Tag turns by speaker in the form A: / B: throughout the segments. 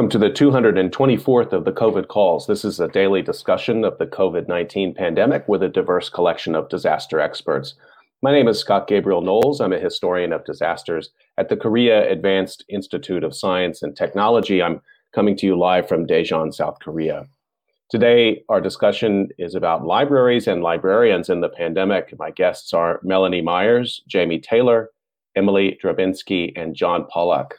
A: Welcome to the 224th of the COVID calls. This is a daily discussion of the COVID 19 pandemic with a diverse collection of disaster experts. My name is Scott Gabriel Knowles. I'm a historian of disasters at the Korea Advanced Institute of Science and Technology. I'm coming to you live from Daejeon, South Korea. Today, our discussion is about libraries and librarians in the pandemic. My guests are Melanie Myers, Jamie Taylor, Emily Drabinski, and John Pollack.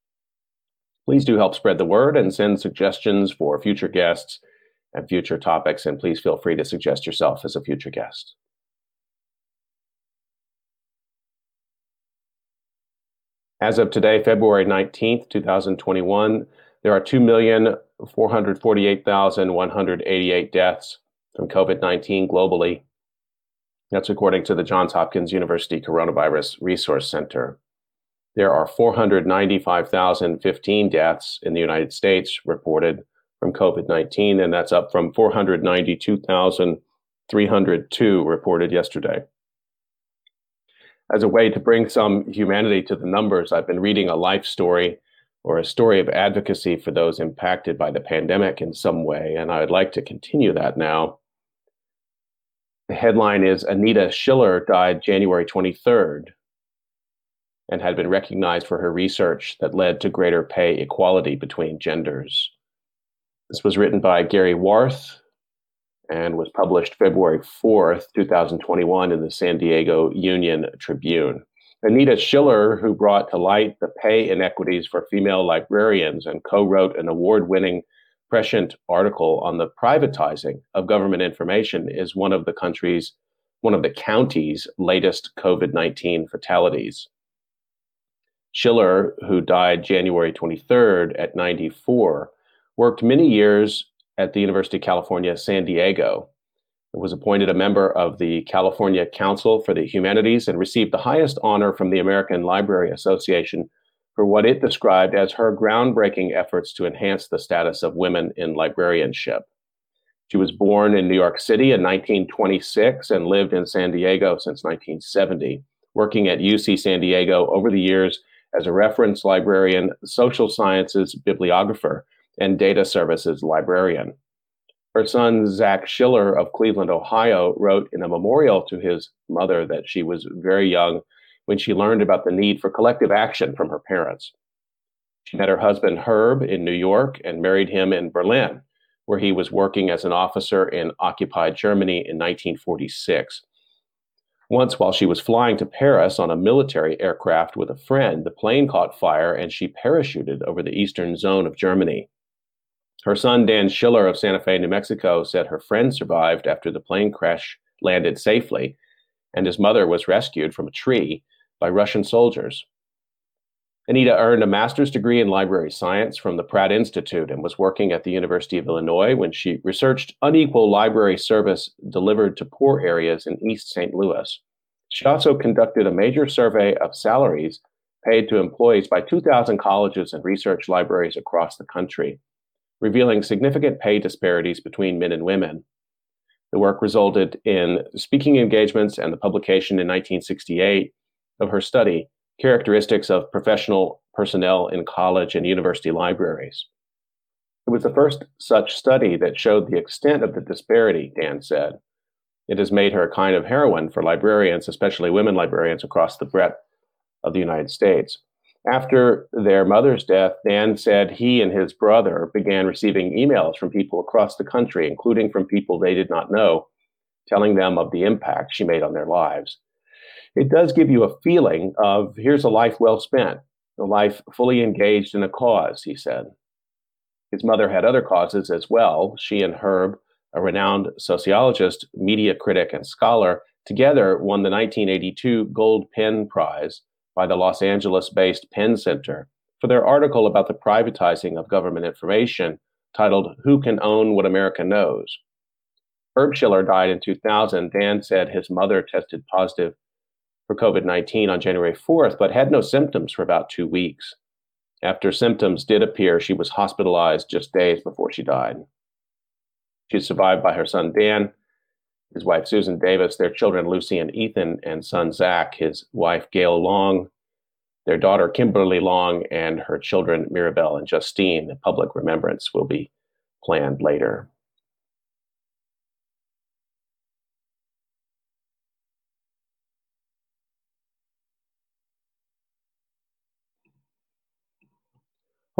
A: Please do help spread the word and send suggestions for future guests and future topics, and please feel free to suggest yourself as a future guest. As of today, February 19th, 2021, there are 2,448,188 deaths from COVID 19 globally. That's according to the Johns Hopkins University Coronavirus Resource Center. There are 495,015 deaths in the United States reported from COVID 19, and that's up from 492,302 reported yesterday. As a way to bring some humanity to the numbers, I've been reading a life story or a story of advocacy for those impacted by the pandemic in some way, and I would like to continue that now. The headline is Anita Schiller died January 23rd and had been recognized for her research that led to greater pay equality between genders. This was written by Gary Warth and was published February 4th, 2021, in the San Diego Union Tribune. Anita Schiller, who brought to light the pay inequities for female librarians and co wrote an award winning prescient article on the privatizing of government information, is one of the country's, one of the county's latest COVID 19 fatalities. Schiller, who died January 23rd at 94, worked many years at the University of California, San Diego, was appointed a member of the California Council for the Humanities and received the highest honor from the American Library Association for what it described as her groundbreaking efforts to enhance the status of women in librarianship. She was born in New York City in 1926 and lived in San Diego since 1970, working at UC San Diego over the years as a reference librarian, social sciences bibliographer, and data services librarian. Her son, Zach Schiller of Cleveland, Ohio, wrote in a memorial to his mother that she was very young when she learned about the need for collective action from her parents. She met her husband, Herb, in New York and married him in Berlin, where he was working as an officer in occupied Germany in 1946. Once, while she was flying to Paris on a military aircraft with a friend, the plane caught fire and she parachuted over the eastern zone of Germany. Her son, Dan Schiller of Santa Fe, New Mexico, said her friend survived after the plane crash landed safely, and his mother was rescued from a tree by Russian soldiers. Anita earned a master's degree in library science from the Pratt Institute and was working at the University of Illinois when she researched unequal library service delivered to poor areas in East St. Louis. She also conducted a major survey of salaries paid to employees by 2,000 colleges and research libraries across the country, revealing significant pay disparities between men and women. The work resulted in speaking engagements and the publication in 1968 of her study, characteristics of professional personnel in college and university libraries. It was the first such study that showed the extent of the disparity, Dan said. It has made her a kind of heroine for librarians, especially women librarians across the breadth of the United States. After their mother's death, Dan said he and his brother began receiving emails from people across the country, including from people they did not know, telling them of the impact she made on their lives it does give you a feeling of here's a life well spent, a life fully engaged in a cause, he said. His mother had other causes as well. She and Herb, a renowned sociologist, media critic, and scholar, together won the 1982 Gold Pen Prize by the Los Angeles based PEN Center for their article about the privatizing of government information titled Who Can Own What America Knows? Herb Schiller died in 2000. Dan said his mother tested positive for COVID 19 on January 4th, but had no symptoms for about two weeks. After symptoms did appear, she was hospitalized just days before she died. She's survived by her son Dan, his wife Susan Davis, their children Lucy and Ethan, and son Zach, his wife Gail Long, their daughter Kimberly Long, and her children Mirabelle and Justine. The public remembrance will be planned later.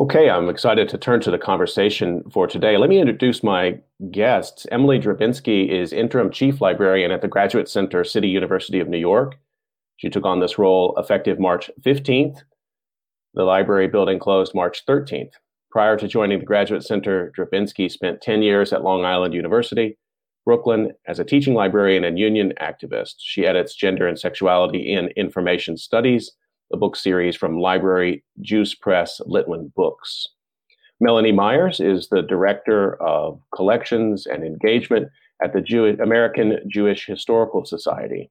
A: Okay, I'm excited to turn to the conversation for today. Let me introduce my guests. Emily Drabinski is interim chief librarian at the Graduate Center, City University of New York. She took on this role effective March 15th. The library building closed March 13th. Prior to joining the Graduate Center, Drabinski spent 10 years at Long Island University, Brooklyn, as a teaching librarian and union activist. She edits gender and sexuality in information studies a book series from Library Juice Press Litwin Books. Melanie Myers is the Director of Collections and Engagement at the Jew- American Jewish Historical Society.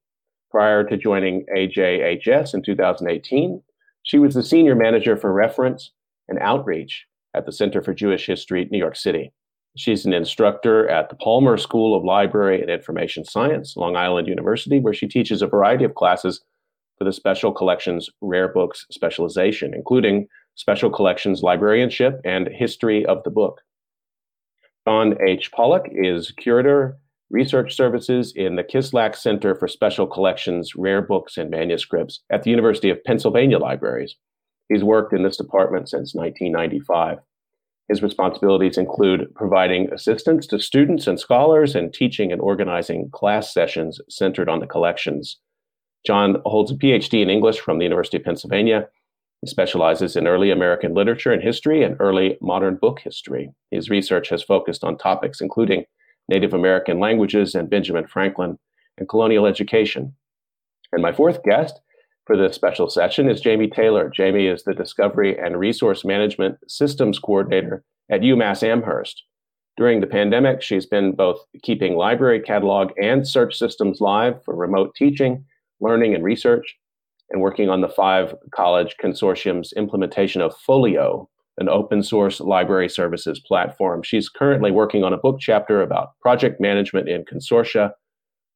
A: Prior to joining AJHS in 2018, she was the Senior Manager for Reference and Outreach at the Center for Jewish History, New York City. She's an instructor at the Palmer School of Library and Information Science, Long Island University, where she teaches a variety of classes for the Special Collections Rare Books specialization, including Special Collections Librarianship and History of the Book. John H. Pollack is Curator, Research Services in the Kislak Center for Special Collections, Rare Books, and Manuscripts at the University of Pennsylvania Libraries. He's worked in this department since 1995. His responsibilities include providing assistance to students and scholars and teaching and organizing class sessions centered on the collections. John holds a PhD in English from the University of Pennsylvania. He specializes in early American literature and history and early modern book history. His research has focused on topics including Native American languages and Benjamin Franklin and colonial education. And my fourth guest for this special session is Jamie Taylor. Jamie is the Discovery and Resource Management Systems Coordinator at UMass Amherst. During the pandemic, she's been both keeping library catalog and search systems live for remote teaching learning and research, and working on the five college consortium's implementation of Folio, an open source library services platform. She's currently working on a book chapter about project management in consortia.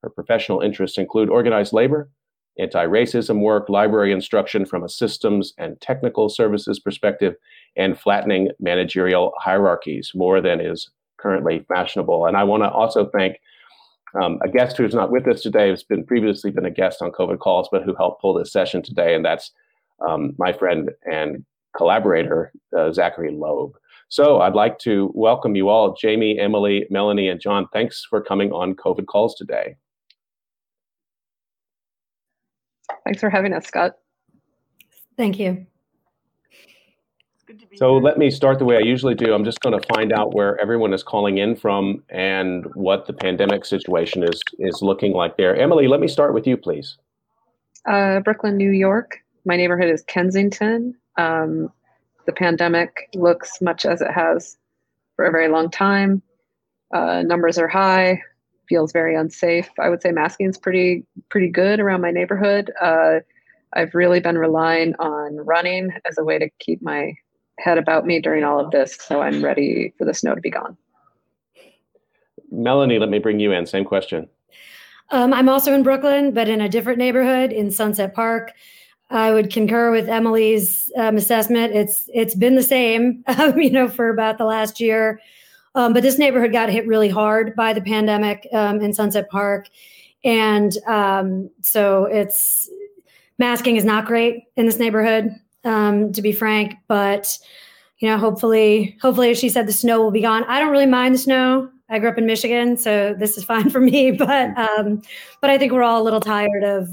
A: Her professional interests include organized labor, anti racism work, library instruction from a systems and technical services perspective, and flattening managerial hierarchies more than is currently fashionable. And I want to also thank um, a guest who's not with us today has been previously been a guest on COVID calls, but who helped pull this session today, and that's um, my friend and collaborator uh, Zachary Loeb. So I'd like to welcome you all, Jamie, Emily, Melanie, and John. Thanks for coming on COVID calls today.
B: Thanks for having us, Scott.
C: Thank you.
A: So let me start the way I usually do. I'm just going to find out where everyone is calling in from and what the pandemic situation is is looking like there. Emily, let me start with you, please.
B: Uh, Brooklyn, New York. My neighborhood is Kensington. Um, the pandemic looks much as it has for a very long time. Uh, numbers are high. Feels very unsafe. I would say masking is pretty pretty good around my neighborhood. Uh, I've really been relying on running as a way to keep my head about me during all of this, so I'm ready for the snow to be gone.
A: Melanie, let me bring you in. Same question.
C: Um, I'm also in Brooklyn, but in a different neighborhood in Sunset Park. I would concur with Emily's um, assessment. It's it's been the same, um, you know, for about the last year. Um, but this neighborhood got hit really hard by the pandemic um, in Sunset Park, and um, so it's masking is not great in this neighborhood um, to be frank. But you know, hopefully, hopefully, as she said, the snow will be gone. I don't really mind the snow. I grew up in Michigan, so this is fine for me. But um, but I think we're all a little tired of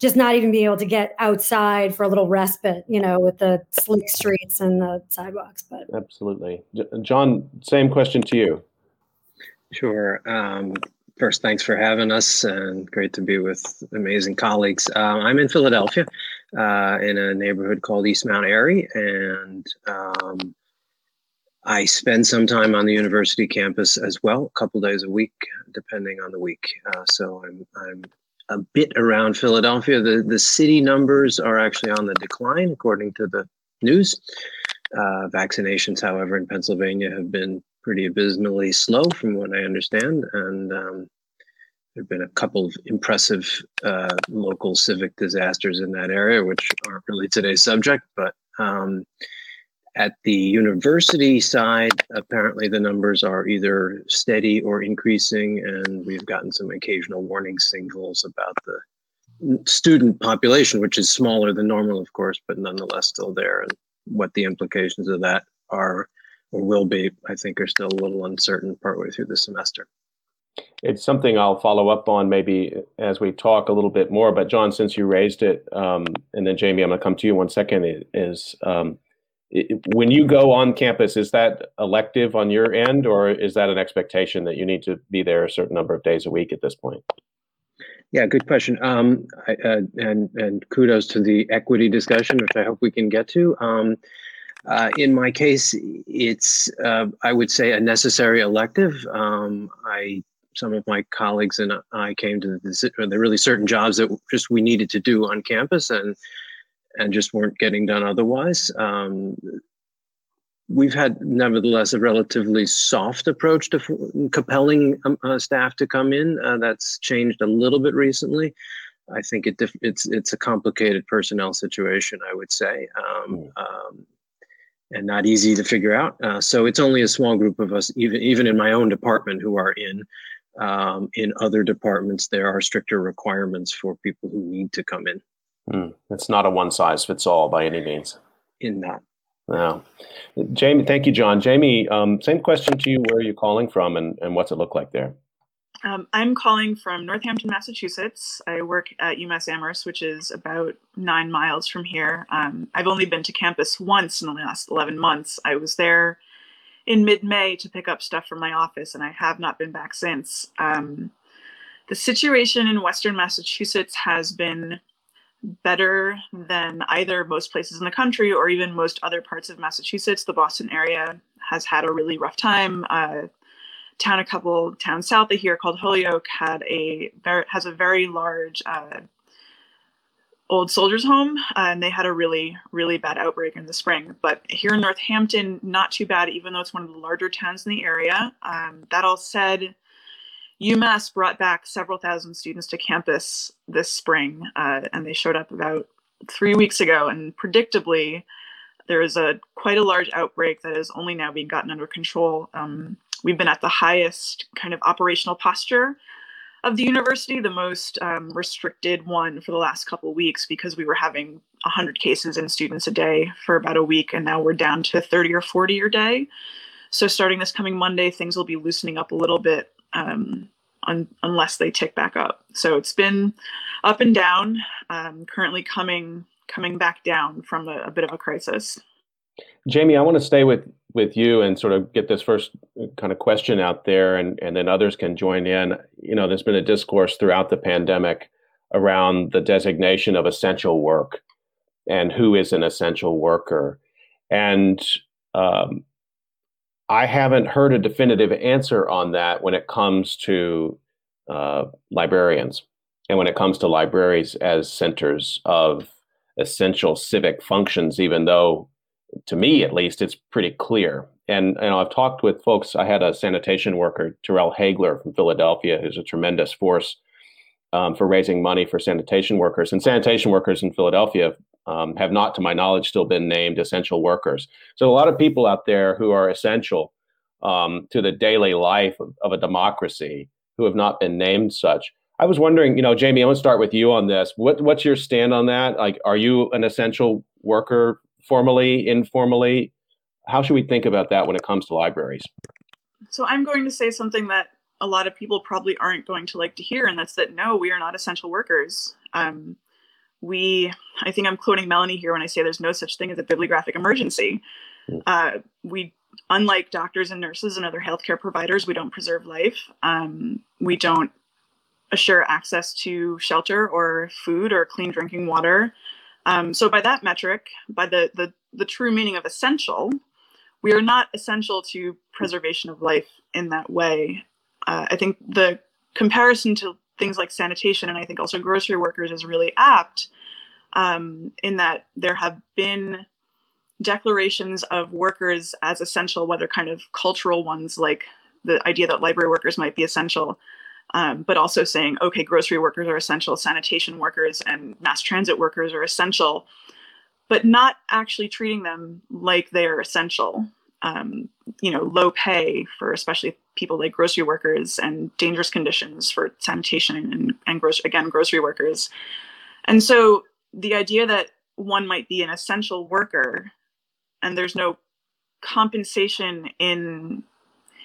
C: just not even being able to get outside for a little respite, you know, with the slick streets and the sidewalks. But
A: absolutely, John. Same question to you.
D: Sure. Um, first, thanks for having us, and great to be with amazing colleagues. Uh, I'm in Philadelphia, uh, in a neighborhood called East Mount Airy, and um, I spend some time on the university campus as well, a couple days a week, depending on the week. Uh, so I'm I'm a bit around Philadelphia. The the city numbers are actually on the decline, according to the news. Uh, vaccinations, however, in Pennsylvania have been pretty abysmally slow, from what I understand, and um, there have been a couple of impressive uh, local civic disasters in that area, which aren't really today's subject, but. Um, at the university side, apparently the numbers are either steady or increasing, and we've gotten some occasional warning signals about the student population, which is smaller than normal, of course, but nonetheless still there. And what the implications of that are or will be, I think, are still a little uncertain partway through the semester.
A: It's something I'll follow up on maybe as we talk a little bit more. But John, since you raised it, um, and then Jamie, I'm going to come to you one second. Is um, when you go on campus, is that elective on your end, or is that an expectation that you need to be there a certain number of days a week at this point?
D: Yeah, good question. Um, I, uh, and and kudos to the equity discussion, which I hope we can get to. Um, uh, in my case, it's uh, I would say a necessary elective. Um, I some of my colleagues and I came to the, the really certain jobs that just we needed to do on campus, and and just weren't getting done otherwise. Um, we've had, nevertheless, a relatively soft approach to compelling um, uh, staff to come in. Uh, that's changed a little bit recently. I think it it's it's a complicated personnel situation. I would say, um, hmm. um, and not easy to figure out. Uh, so it's only a small group of us, even even in my own department, who are in. Um, in other departments, there are stricter requirements for people who need to come in.
A: Mm, it's not a one size fits all by any means.
D: In that.
A: No. Jamie, thank you, John. Jamie, um, same question to you. Where are you calling from and, and what's it look like there?
E: Um, I'm calling from Northampton, Massachusetts. I work at UMass Amherst, which is about nine miles from here. Um, I've only been to campus once in the last 11 months. I was there in mid May to pick up stuff from my office, and I have not been back since. Um, the situation in Western Massachusetts has been better than either most places in the country or even most other parts of Massachusetts. The Boston area has had a really rough time. Uh, town a couple towns south of here called Holyoke had a has a very large uh, old soldiers home uh, and they had a really really bad outbreak in the spring but here in northampton not too bad even though it's one of the larger towns in the area um, that all said UMass brought back several thousand students to campus this spring, uh, and they showed up about three weeks ago. And predictably, there is a quite a large outbreak that is only now being gotten under control. Um, we've been at the highest kind of operational posture of the university, the most um, restricted one for the last couple weeks because we were having 100 cases in students a day for about a week, and now we're down to 30 or 40 a day. So starting this coming Monday, things will be loosening up a little bit um, un- unless they tick back up. So it's been up and down. Um, currently coming coming back down from a, a bit of a crisis.
A: Jamie, I want to stay with with you and sort of get this first kind of question out there, and and then others can join in. You know, there's been a discourse throughout the pandemic around the designation of essential work and who is an essential worker, and um, I haven't heard a definitive answer on that when it comes to uh, librarians and when it comes to libraries as centers of essential civic functions, even though to me at least it's pretty clear. And, and I've talked with folks. I had a sanitation worker, Terrill Haigler from Philadelphia, who's a tremendous force um, for raising money for sanitation workers. And sanitation workers in Philadelphia um, have not, to my knowledge, still been named essential workers. So a lot of people out there who are essential um, to the daily life of, of, a democracy who have not been named such. I was wondering, you know, Jamie, I want to start with you on this. What, what's your stand on that? Like, are you an essential worker formally, informally? How should we think about that when it comes to libraries?
E: So I'm going to say something that a lot of people probably aren't going to like to hear, and that's that no, we are not essential workers. Um, we i think i'm quoting melanie here when i say there's no such thing as a bibliographic emergency hmm. uh, we unlike doctors and nurses and other healthcare providers we don't preserve life um, we don't assure access to shelter or food or clean drinking water um, so by that metric by the, the the true meaning of essential we are not essential to preservation of life in that way. Uh, I think the comparison to things like sanitation and I think also grocery workers is really apt um, in that there have been declarations of workers as essential, whether kind of cultural ones like the idea that library workers might be essential, um, but also saying, okay, grocery workers are essential, sanitation workers and mass transit workers are essential but not actually treating them like they are essential. Um, you know, low pay for especially people like grocery workers and dangerous conditions for sanitation and, and gross, again, grocery workers. And so the idea that one might be an essential worker and there's no compensation in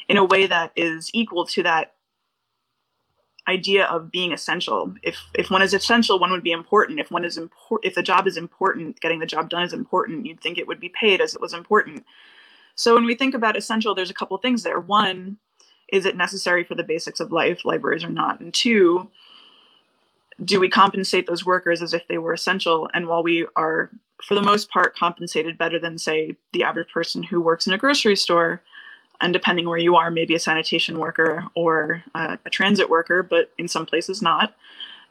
E: in a way that is equal to that idea of being essential. If if one is essential, one would be important. If one is important, if the job is important, getting the job done is important. You'd think it would be paid as it was important. So when we think about essential, there's a couple things there. One, is it necessary for the basics of life? Libraries are not. And two, do we compensate those workers as if they were essential? And while we are, for the most part, compensated better than, say, the average person who works in a grocery store, and depending where you are, maybe a sanitation worker or uh, a transit worker, but in some places not.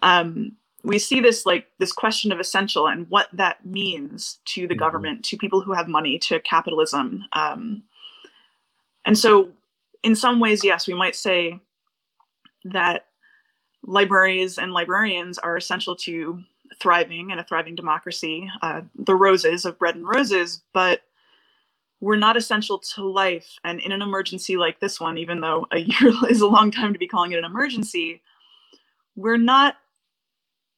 E: Um, we see this like this question of essential and what that means to the mm-hmm. government, to people who have money, to capitalism. Um, and so, in some ways, yes, we might say that libraries and librarians are essential to thriving and a thriving democracy, uh, the roses of bread and roses, but we're not essential to life. And in an emergency like this one, even though a year is a long time to be calling it an emergency, we're not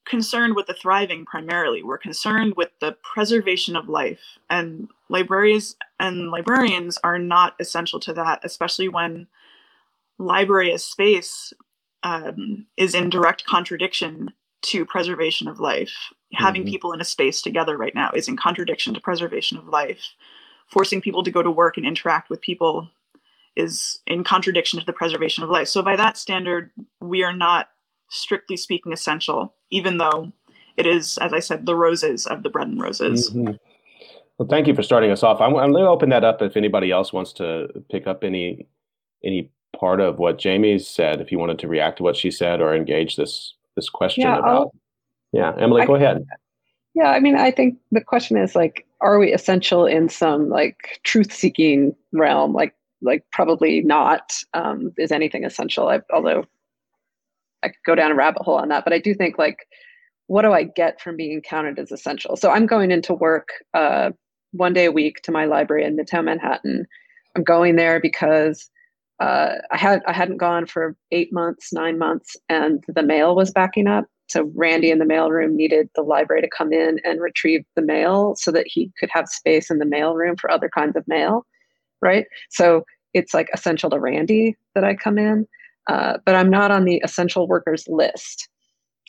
E: concerned with the thriving primarily. We're concerned with the preservation of life. And libraries and librarians are not essential to that, especially when library as space um, is in direct contradiction to preservation of life. Mm-hmm. Having people in a space together right now is in contradiction to preservation of life forcing people to go to work and interact with people is in contradiction to the preservation of life. So, by that standard, we are not strictly speaking essential, even though it is, as I said, the roses of the bread and roses. Mm-hmm.
A: Well, thank you for starting us off. I'm, I'm going to open that up if anybody else wants to pick up any any part of what Jamie said. If you wanted to react to what she said or engage this this question yeah, about, I'll, yeah, Emily, I, go ahead.
B: Yeah, I mean, I think the question is like, are we essential in some like truth-seeking realm? Like, like probably not. Um, is anything essential? I, although I could go down a rabbit hole on that, but I do think like, what do I get from being counted as essential? So I'm going into work uh, one day a week to my library in Midtown Manhattan. I'm going there because uh, I had I hadn't gone for eight months, nine months, and the mail was backing up. So Randy in the mailroom needed the library to come in and retrieve the mail so that he could have space in the mailroom for other kinds of mail, right? So it's like essential to Randy that I come in, uh, but I'm not on the essential workers list,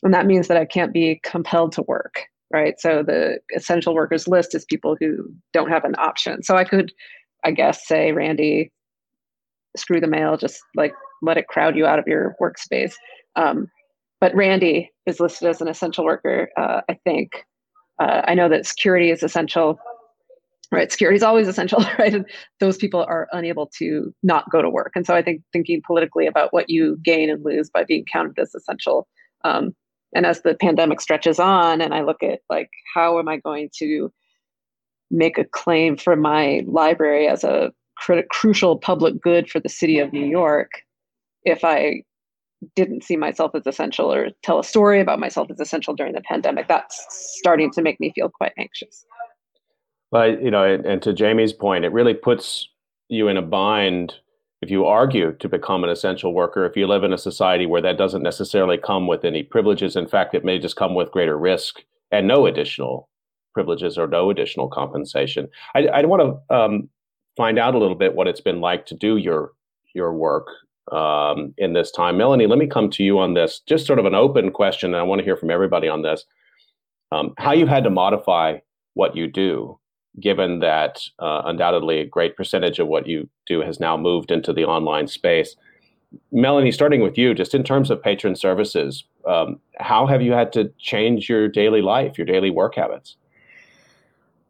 B: and that means that I can't be compelled to work, right? So the essential workers list is people who don't have an option. So I could, I guess, say Randy, screw the mail, just like let it crowd you out of your workspace. Um, but Randy is listed as an essential worker, uh, I think. Uh, I know that security is essential, right? Security is always essential, right? And those people are unable to not go to work. And so I think thinking politically about what you gain and lose by being counted as essential. Um, and as the pandemic stretches on, and I look at like, how am I going to make a claim for my library as a crucial public good for the city of New York if I didn't see myself as essential or tell a story about myself as essential during the pandemic that's starting to make me feel quite anxious.
A: Well you know and, to jamie's point it really puts you in a bind if you argue to become an essential worker if you live in a society where that doesn't necessarily come with any privileges. In fact it may just come with greater risk and no additional privileges or no additional compensation. I, I want to um, find out a little bit what it's been like to do your your work um, in this time. Melanie, let me come to you on this. Just sort of an open question, and I want to hear from everybody on this. Um, how you had to modify what you do, given that uh, undoubtedly a great percentage of what you do has now moved into the online space. Melanie, starting with you, just in terms of patron services, um, how have you had to change your daily life, your daily work habits?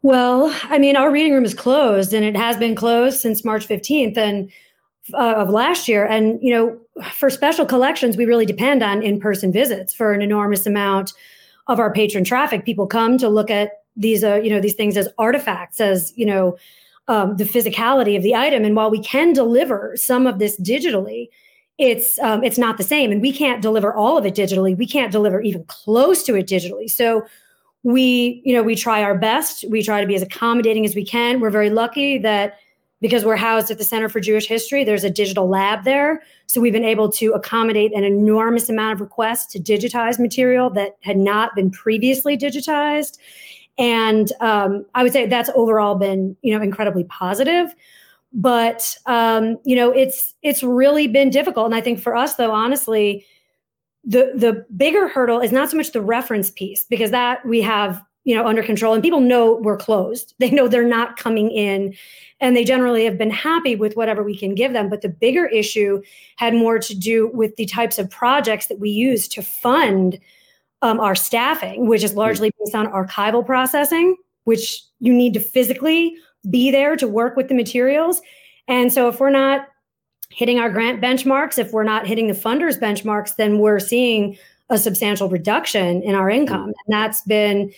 C: Well, I mean, our reading room is closed, and it has been closed since March 15th and uh, of last year. And you know, for special collections, we really depend on in-person visits for an enormous amount of our patron traffic. People come to look at these, uh, you know, these things as artifacts, as you know, um, the physicality of the item. And while we can deliver some of this digitally, it's um, it's not the same, and we can't deliver all of it digitally. We can't deliver even close to it digitally. So we you know we try our best we try to be as accommodating as we can we're very lucky that because we're housed at the center for jewish history there's a digital lab there. So we've been able to accommodate an enormous amount of requests to digitize material that had not been previously digitized. And um, i would say that's overall been you know incredibly positive. But um, you know it's it's really been difficult. And i think for us though honestly the the bigger hurdle is not so much the reference piece because that we have you know under control and people know we're closed. They know they're not coming in and they generally have been happy with whatever we can give them. But the bigger issue had more to do with the types of projects that we use to fund um, our staffing which is largely based on archival processing which you need to physically be there to work with the materials. And so if we're not hitting our grant benchmarks, if we're not hitting the funders benchmarks, then we're seeing a substantial reduction in our income. And that's been,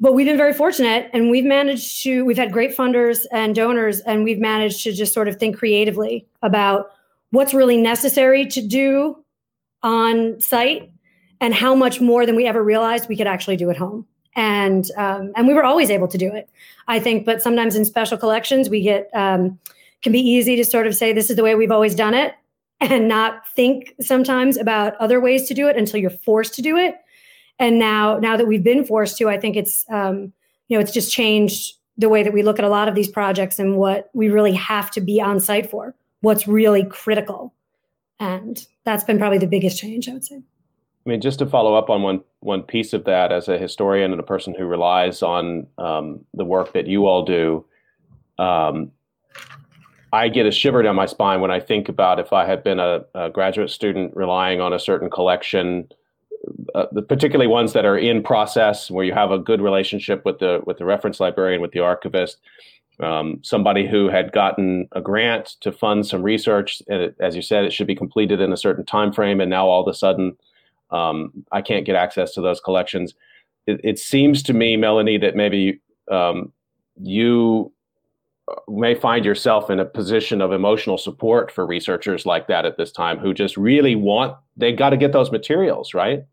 C: but we've been very fortunate and we've managed to, we've had great funders and donors, and we've managed to just sort of think creatively about what's really necessary to do on site and how much more than we ever realized we could actually do at home. And um, and we were always able to do it, I think. But sometimes in special collections, we get um, can be easy to sort of say this is the way we've always done it and not think sometimes about other ways to do it until you're forced to do it and now now that we've been forced to i think it's um, you know it's just changed the way that we look at a lot of these projects and what we really have to be on site for what's really critical. And that's been probably the biggest change i would say.
A: I mean just to follow up on one one piece of that as a historian and a person who relies on um, the work that you all do um, I get a shiver down my spine when I think about if I had been a, a graduate student relying on a certain collection, uh, particularly ones that are in process, where you have a good relationship with the with the reference librarian, with the archivist, um, somebody who had gotten a grant to fund some research, and it, as you said, it should be completed in a certain time frame, and now all of a sudden, um, I can't get access to those collections. It, it seems to me, Melanie, that maybe um, you may find yourself in a position of emotional support for researchers like that at this time who just really want they got to get those materials right?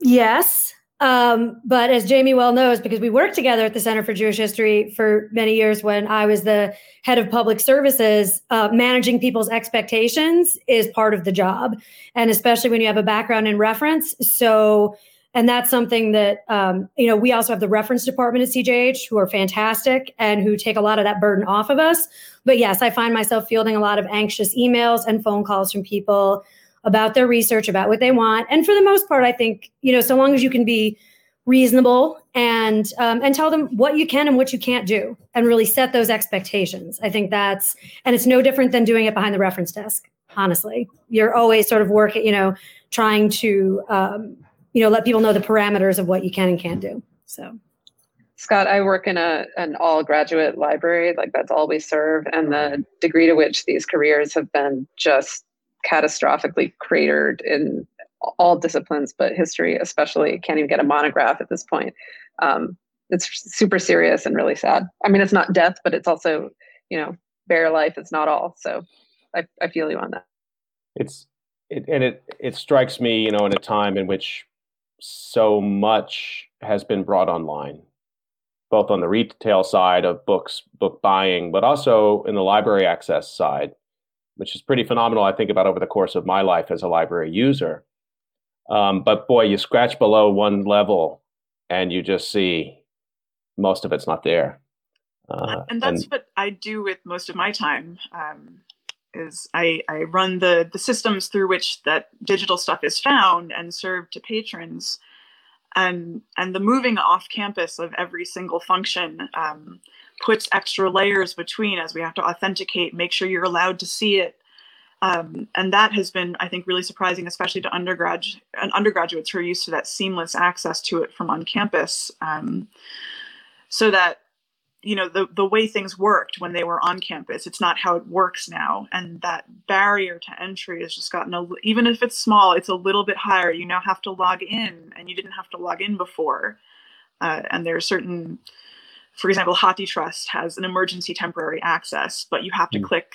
C: Yes um, but as jamie well knows because we worked together at the center for jewish history for many years when i was the head of public services uh, managing people's expectations is part of the job and especially when you have a background in reference. So and that's something that um, you know we also have the reference department at cjh who are fantastic and who take a lot of that burden off of us. But yes i find myself fielding a lot of anxious emails and phone calls from people about their research about what they want. And for the most part i think you know so long as you can be reasonable and um, and tell them what you can and what you can't do and really set those expectations i think that's and it's no different than doing it behind the reference desk honestly. You're always sort of working you know trying to um, you know, let people know the parameters of what you can and can't do. So.
B: Scott, I work in a an all graduate library, like that's all we serve, and the degree to which these careers have been just catastrophically cratered in all disciplines, but history especially can't even get a monograph at this point. Um, it's super serious and really sad. I mean, it's not death, but it's also, you know, bare life. It's not all. So, I, I feel you on that.
A: It's it, and it it strikes me, you know, in a time in which so much has been brought online, both on the retail side of books, book buying, but also in the library access side, which is pretty phenomenal, I think, about over the course of my life as a library user. Um, but boy, you scratch below one level and you just see most of it's not there.
E: Uh, and that's and, what I do with most of my time. Um, is I, I run the, the systems through which that digital stuff is found and served to patrons. And, and the moving off campus of every single function um, puts extra layers between as we have to authenticate, make sure you're allowed to see it. Um, and that has been, I think, really surprising, especially to undergrad and undergraduates who are used to that seamless access to it from on campus. Um, so that you know the the way things worked when they were on campus it's not how it works now. And that barrier to entry has just gotten a even if it's small it's a little bit higher. You now have to log in and you didn't have to log in before. Uh, and there are certain for example HathiTrust has an emergency temporary access but you have to mm. click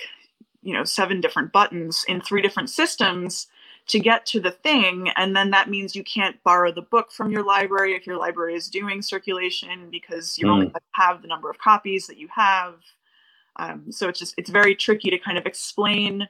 E: you know seven different buttons in three different systems to get to the thing and then that means you can't borrow the book from your library if your library is doing circulation because you mm. only have the number of copies that you have um, so it's just it's very tricky to kind of explain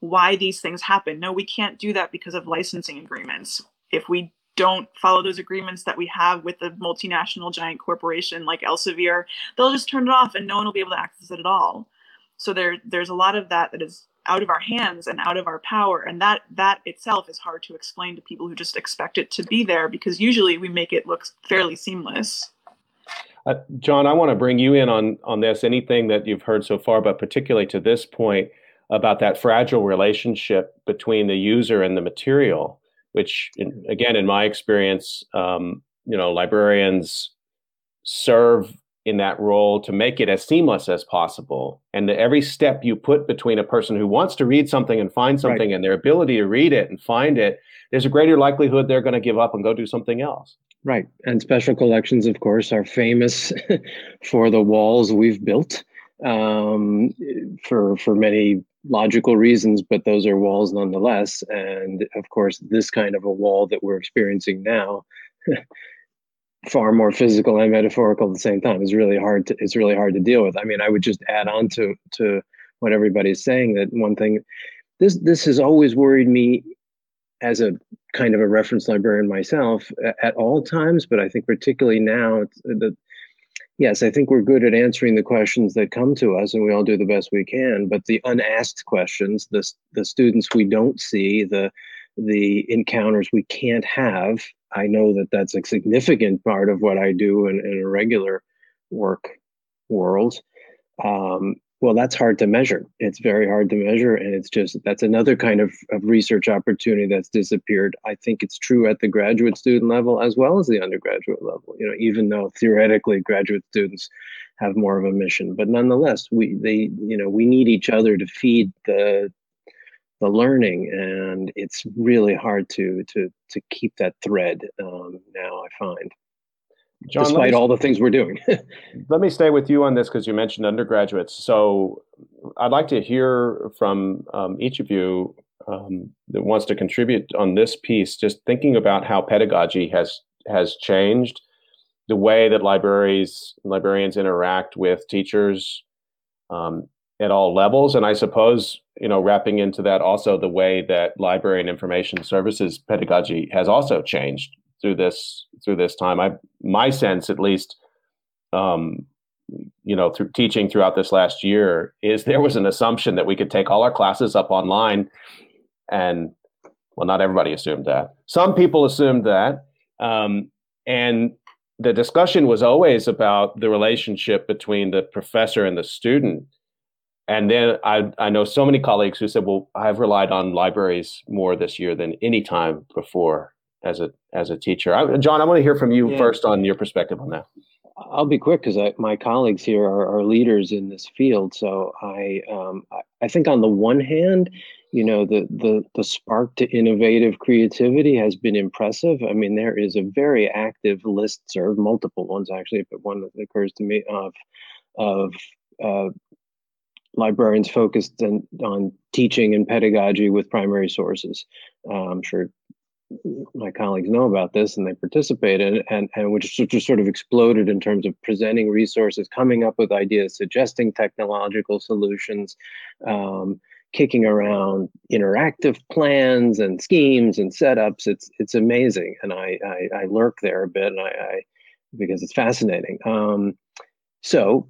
E: why these things happen no we can't do that because of licensing agreements if we don't follow those agreements that we have with a multinational giant corporation like Elsevier, they'll just turn it off and no one will be able to access it at all. So there, there's a lot of that that is out of our hands and out of our power. And that that itself is hard to explain to people who just expect it to be there because usually we make it look fairly seamless.
A: Uh, john i want to bring you in on on this anything that you've heard so far but particularly to this point about that fragile relationship between the user and the material which in, again in my experience um, you know librarians serve in that role to make it as seamless as possible. And every step you put between a person who wants to read something and find something right. and their ability to read it and find it, there's a greater likelihood they're going to give up and go do something else.
D: Right. And special collections, of course, are famous for the walls we've built um, for, for many logical reasons, but those are walls nonetheless. And of course, this kind of a wall that we're experiencing now far more physical and metaphorical at the same time. It's really hard to it's really hard to deal with. I mean, I would just add on to to what everybody's saying that one thing this this has always worried me as a kind of a reference librarian myself at all times, but I think particularly now uh, that yes, I think we're good at answering the questions that come to us, and we all do the best we can. But the unasked questions, the the students we don't see, the the encounters we can't have I know that that's a significant part of what I do in, in a regular work world. Um, well, that's hard to measure. It's very hard to measure. And it's just that's another kind of, of research opportunity that's disappeared. I think it's true at the graduate student level as well as the undergraduate level, you know, even though theoretically graduate students have more of a mission. But nonetheless, we they, you know, we need each other to feed the the learning and it's really hard to to to keep that thread um, now i find John, despite me, all the things we're doing
A: let me stay with you on this because you mentioned undergraduates so i'd like to hear from um, each of you um, that wants to contribute on this piece just thinking about how pedagogy has has changed the way that libraries librarians interact with teachers um, at all levels. And I suppose, you know, wrapping into that also the way that library and information services pedagogy has also changed through this through this time. I my sense, at least, um, you know, through teaching throughout this last year, is there was an assumption that we could take all our classes up online, and well, not everybody assumed that. Some people assumed that, um, and the discussion was always about the relationship between the professor and the student and then I, I know so many colleagues who said, well, I've relied on libraries more this year than any time before as a as a teacher. I, John, I want to hear from you yeah. first on your perspective on that.
D: I'll be quick because my colleagues here are, are, leaders in this field. So I um, I think on the one hand, you know, the the the spark to innovative creativity has been impressive. I mean, there is a very active list serve, multiple ones actually, but one that occurs to me of of uh, librarians focused on, on teaching and pedagogy with primary sources. Uh, I'm sure my colleagues know about this and they participate and, and which just sort of exploded in terms of presenting resources, coming up with ideas, suggesting technological solutions, um, kicking around interactive plans and schemes and setups. It's it's amazing, and I I, I lurk there a bit, and I, I because it's fascinating. Um, so,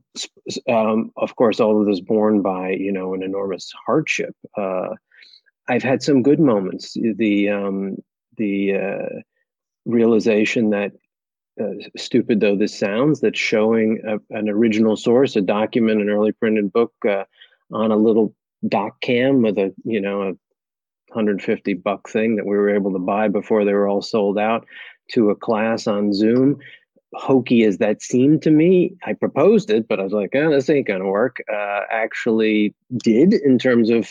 D: um, of course, all of this borne by you know an enormous hardship. Uh, I've had some good moments. The um, the uh, realization that, uh, stupid though this sounds, that showing a, an original source, a document, an early printed book uh, on a little doc cam with a you know a 150 buck thing that we were able to buy before they were all sold out to a class on Zoom hokey as that seemed to me, I proposed it, but I was like, oh, this ain't to work. Uh, actually, did in terms of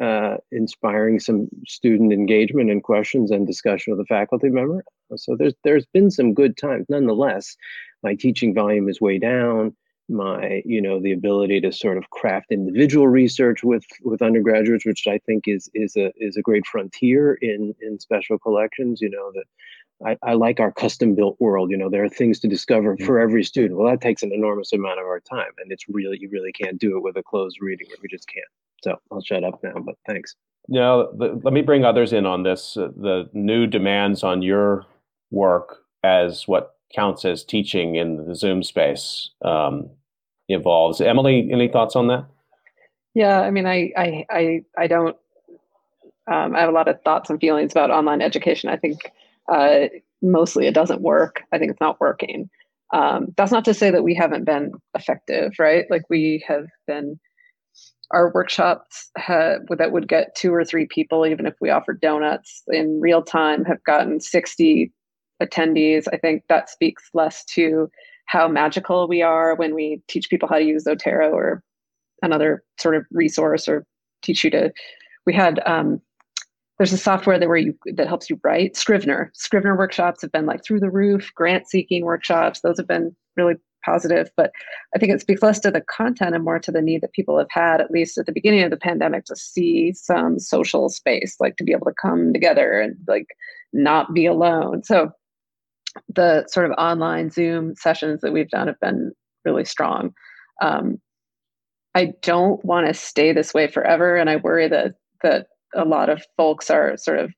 D: uh, inspiring some student engagement and questions and discussion with a faculty member. So there's there's been some good times. Nonetheless, my teaching volume is way down. My, you know, the ability to sort of craft individual research with with undergraduates, which I think is is a is a great frontier in in special collections. You know that I, I, like our custom built world. You know, there are things to discover for every student. Well, that takes an enormous amount of our time, and it's really you really can't do it with a closed reading. We just can't. So I'll shut up now. But thanks.
A: Now, the, let me bring others in on this. Uh, the new demands on your work as what counts as teaching in the Zoom space um, evolves. Emily, any thoughts on that?
B: Yeah, I mean, I I I, I don't. Um, I have a lot of thoughts and feelings about online education. I think uh, mostly it doesn't work. I think it's not working. Um, that's not to say that we haven't been effective, right? Like we have been, our workshops have, that would get two or three people, even if we offered donuts in real time, have gotten 60 attendees. I think that speaks less to how magical we are when we teach people how to use Zotero or another sort of resource or teach you to. We had um, there's a software that where you that helps you write. Scrivener. Scrivener workshops have been like through the roof. Grant seeking workshops. Those have been really positive but i think it speaks less to the content and more to the need that people have had at least at the beginning of the pandemic to see some social space like to be able to come together and like not be alone. So the sort of online zoom sessions that we've done have been really strong. Um, i don't want to stay this way forever and i worry that that a lot of folks are sort of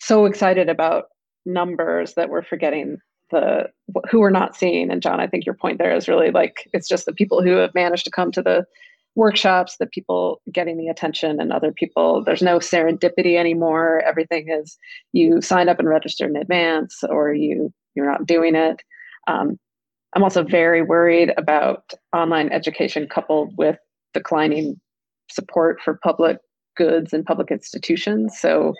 B: so excited about numbers that we're forgetting the who we're not seeing. And John, I think your point there is really like it's just the people who have managed to come to the workshops, the people getting the attention, and other people. There's no serendipity anymore. Everything is you signed up and registered in advance, or you you're not doing it. Um, I'm also very worried about online education coupled with declining support for public goods and public institutions. So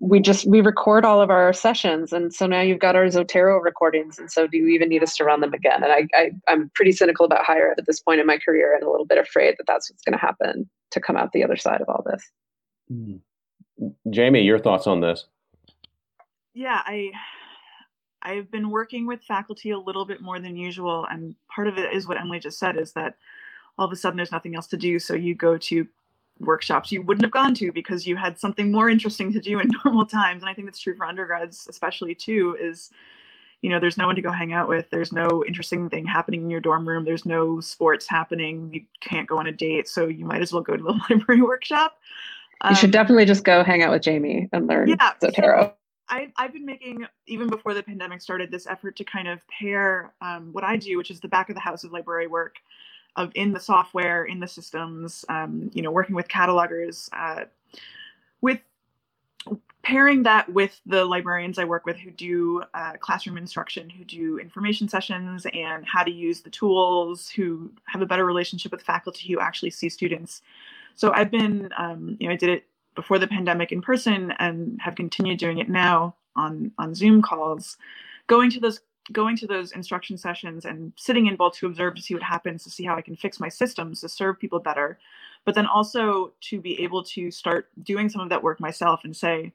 B: we just we record all of our sessions. And so now you've got our zotero recordings. And so do you even need us to run them again? And I, I i'm pretty cynical about higher ed at this point in my career and a little bit afraid that that's what's going to happen to come out the other side of all this.
A: Mm. jamie your thoughts on this?
E: Yeah i i've been working with faculty a little bit more than usual. And part of it is what emily just said is that all of a sudden there's nothing else to do. So you go to workshops you wouldn't have gone to because you had something more interesting to do in normal times. And i think that's true for undergrads especially too is you know there's no one to go hang out with. There's no interesting thing happening in your dorm room. There's no sports happening. You can't go on a date. So you might as well go to the library workshop.
B: You should um, definitely just go hang out with jamie and learn yeah, zotero so
E: I, I've been making, even before the pandemic started, this effort to kind of pair um, what I do, which is the back of the house of library work, of in the software, in the systems, um, you know, working with catalogers, uh, with pairing that with the librarians I work with who do uh, classroom instruction, who do information sessions and how to use the tools, who have a better relationship with faculty who actually see students. So I've been, um, you know, I did it before the pandemic in person and have continued doing it now on on Zoom calls, going to those going to those instruction sessions and sitting in both to observe to see what happens to see how i can fix my systems to serve people better but then also to be able to start doing some of that work myself and say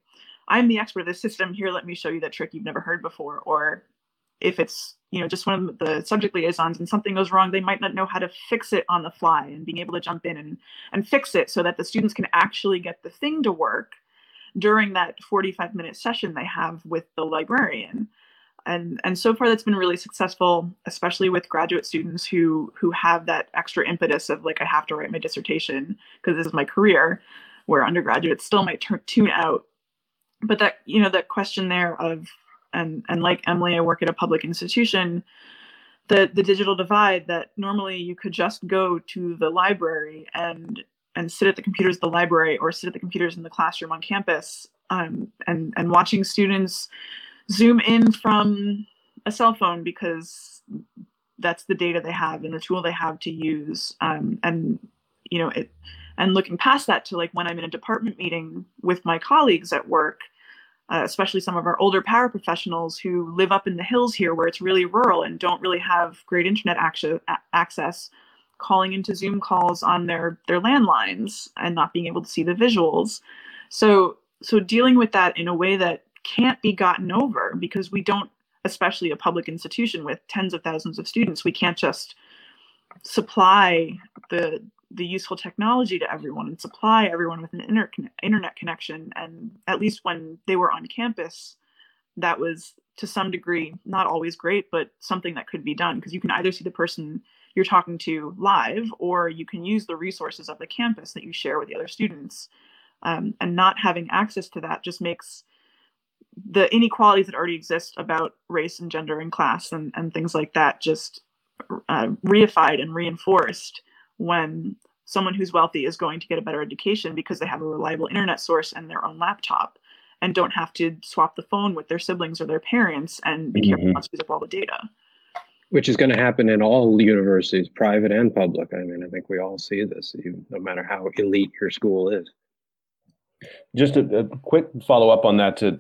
E: i'm the expert of this system. Here let me show you that trick you've never heard before. Or if it's you know just one of the subject liaisons and something goes wrong they might not know how to fix it on the fly and being able to jump in and, and fix it so that the students can actually get the thing to work during that 45 minute session they have with the librarian and and so far that's been really successful especially with graduate students who who have that extra impetus of like i have to write my dissertation because this is my career where undergraduates still might turn, tune out. But that you know that question there of and and like emily i work at a public institution the the digital divide that normally you could just go to the library and and sit at the computers the library or sit at the computers in the classroom on campus um, and and watching students zoom in from a cell phone because that's the data they have and the tool they have to use um, and you know it and looking past that to like when i'm in a department meeting with my colleagues at work uh, especially some of our older paraprofessionals who live up in the hills here where it's really rural and don't really have great internet access, access calling into Zoom calls on their their landlines and not being able to see the visuals. So so dealing with that in a way that can't be gotten over because we don't especially a public institution with tens of thousands of students we can't just supply the the useful technology to everyone and supply everyone with an inter- internet connection. And at least when they were on campus that was to some degree not always great but something that could be done because you can either see the person you're talking to live or you can use the resources of the campus that you share with the other students. Um, and not having access to that just makes the inequalities that already exist about race and gender and class and, and things like that just uh, reified and reinforced when someone who's wealthy is going to get a better education because they have a reliable internet source and their own laptop and don't have to swap the phone with their siblings or their parents and be mm-hmm. careful not to use up all the data.
D: Which is going to happen in all universities, private and public. I mean, I think we all see this, no matter how elite your school is.
A: Just a, a quick follow up on that to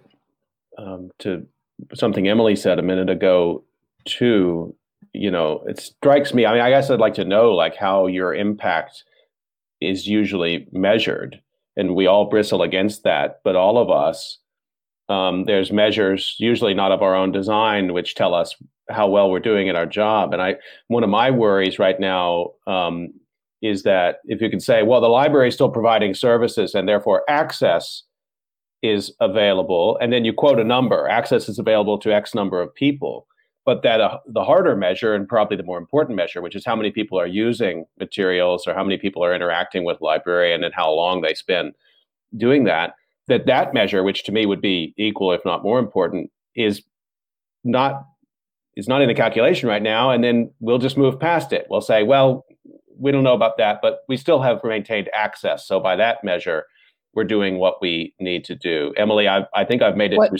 A: um, to something Emily said a minute ago, too you know, it strikes me. I mean, I guess I'd like to know like how your impact is usually measured, and we all bristle against that. But all of us, um, there's measures, usually not of our own design, which tell us how well we're doing at our job. And I, one of my worries right now um, is that if you can say, well, the library is still providing services, and therefore access is available, and then you quote a number, access is available to X number of people. But that uh, the harder measure and probably the more important measure which is how many people are using materials or how many people are interacting with librarian and how long they spend doing that that that measure which to me would be equal if not more important is not is not in the calculation right now and then we'll just move past it. We'll say well we don't know about that but we still have maintained access. So by that measure we're doing what we need to do emily i, I think i've made it what,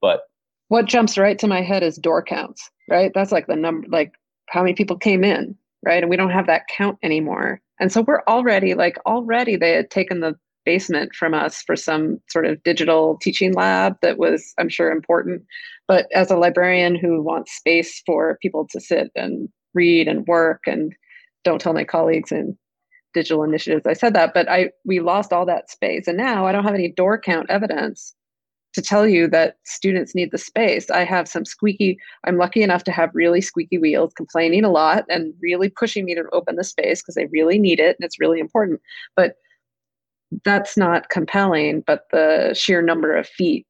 A: but
B: what jumps right to my head is door counts, right? That's like the number, like how many people came in, right? And we don't have that count anymore. And so we're already like, already they had taken the basement from us for some sort of digital teaching lab that was, I'm sure, important. But as a librarian who wants space for people to sit and read and work and don't tell my colleagues in digital initiatives I said that, but I we lost all that space. And now I don't have any door count evidence to tell you that students need the space. I have some squeaky, I'm lucky enough to have really squeaky wheels complaining a lot and really pushing me to open the space because they really need it and it's really important. But that's not compelling, but the sheer number of feet,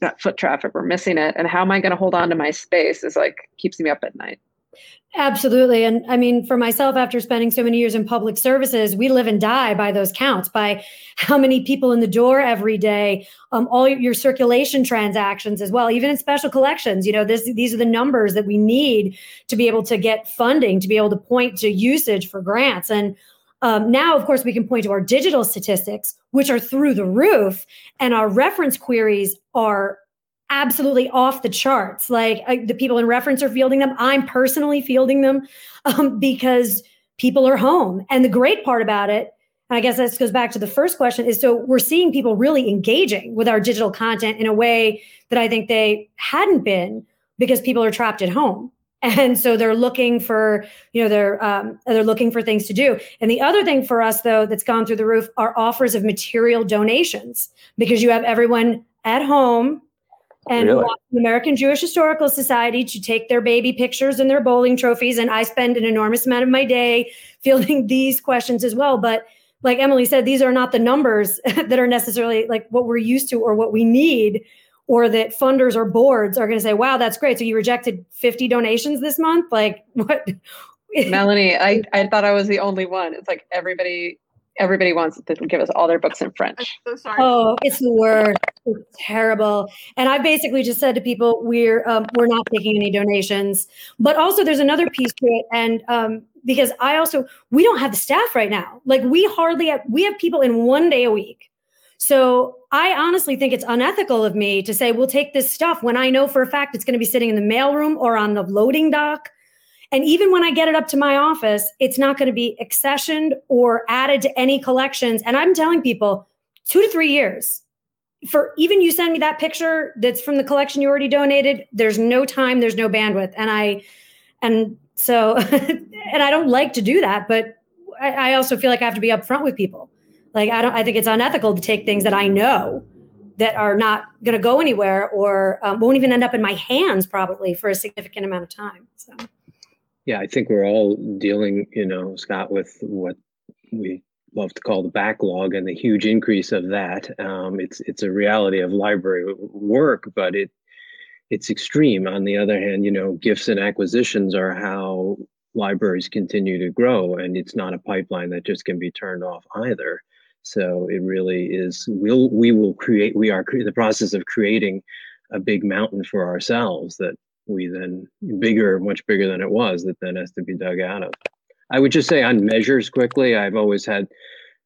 B: that foot traffic, we're missing it. And how am I going to hold on to my space is like keeps me up at night.
C: Absolutely. And I mean, for myself, after spending so many years in public services, we live and die by those counts, by how many people in the door every day, um, all your circulation transactions as well, even in special collections. You know, this, these are the numbers that we need to be able to get funding, to be able to point to usage for grants. And um, now, of course, we can point to our digital statistics, which are through the roof, and our reference queries are absolutely off the charts. Like I, the people in reference are fielding them. I'm personally fielding them um, because people are home. And the great part about it, and I guess this goes back to the first question, is so we're seeing people really engaging with our digital content in a way that I think they hadn't been because people are trapped at home. And so they're looking for, you know, they're um, they're looking for things to do. And the other thing for us, though, that's gone through the roof are offers of material donations because you have everyone at home and really? the American Jewish Historical Society to take their baby pictures and their bowling trophies. And I spend an enormous amount of my day fielding these questions as well. But like Emily said, these are not the numbers that are necessarily like what we're used to or what we need, or that funders or boards are going to say, wow, that's great. So you rejected 50 donations this month? Like what?
B: Melanie, I, I thought I was the only one. It's like everybody everybody wants to give us all their books in French.
E: So sorry.
C: Oh, it's the worst. It's terrible. And I basically just said to people, we're um, we're not taking any donations. But also, there's another piece to it, and um, because I also we don't have the staff right now. Like we hardly have. We have people in one day a week. So I honestly think it's unethical of me to say we'll take this stuff when I know for a fact it's going to be sitting in the mailroom or on the loading dock and even when I get it up to my office, it's not going to be accessioned or added to any collections. And I'm telling people two to three years. for even you send me that picture that's from the collection you already donated there's no time there's no bandwidth and i and so and i don't like to do that but I, I also feel like i have to be upfront with people like i don't i think it's unethical to take things that i know that are not going to go anywhere or um, won't even end up in my hands probably for a significant amount of time so
D: yeah i think we're all dealing you know scott with what we love to call the backlog and the huge increase of that. Um, it's it's a reality of library work, but it it's extreme. On the other hand, you know, gifts and acquisitions are how libraries continue to grow, and it's not a pipeline that just can be turned off either. So it really is. We'll we will create. We are the process of creating a big mountain for ourselves that we then bigger, much bigger than it was, that then has to be dug out of. I would just say on measures quickly, I've always had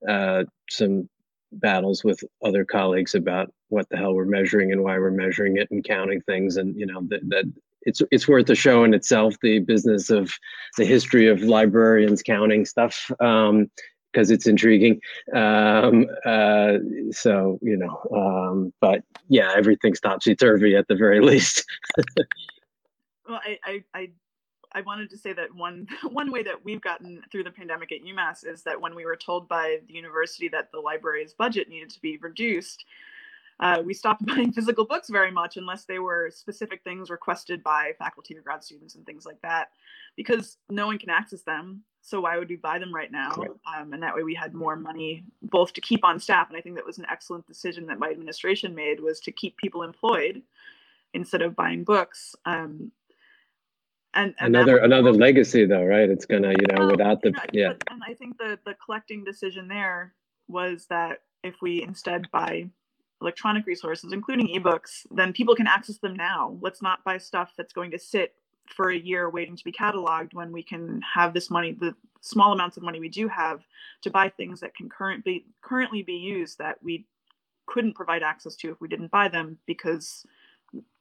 D: uh, some battles with other colleagues about what the hell we're measuring and why we're measuring it and counting things, and you know that that it's it's worth a show in itself. The business of the history of librarians counting stuff. Um, because it's intriguing. Um, uh, so you know, um, but yeah, everything's topsy turvy at the very least.
E: Well, I, I, I I wanted to say that one one way that we've gotten through the pandemic at UMass is that when we were told by the university that the library's budget needed to be reduced, uh, we stopped buying physical books very much unless they were specific things requested by faculty or grad students and things like that, because no one can access them. So why would we buy them right now? Um, and that way we had more money both to keep on staff. And I think that was an excellent decision that my administration made was to keep people employed instead of buying books. Um,
D: and, and another another legacy though right? It's gonna you know without the know, yeah.
E: and i think the the collecting decision there was that if we instead buy electronic resources including ebooks then people can access them now. Let's not buy stuff that's going to sit for a year waiting to be cataloged when we can have this money the small amounts of money we do have to buy things that can currently currently be used that we couldn't provide access to if we didn't buy them because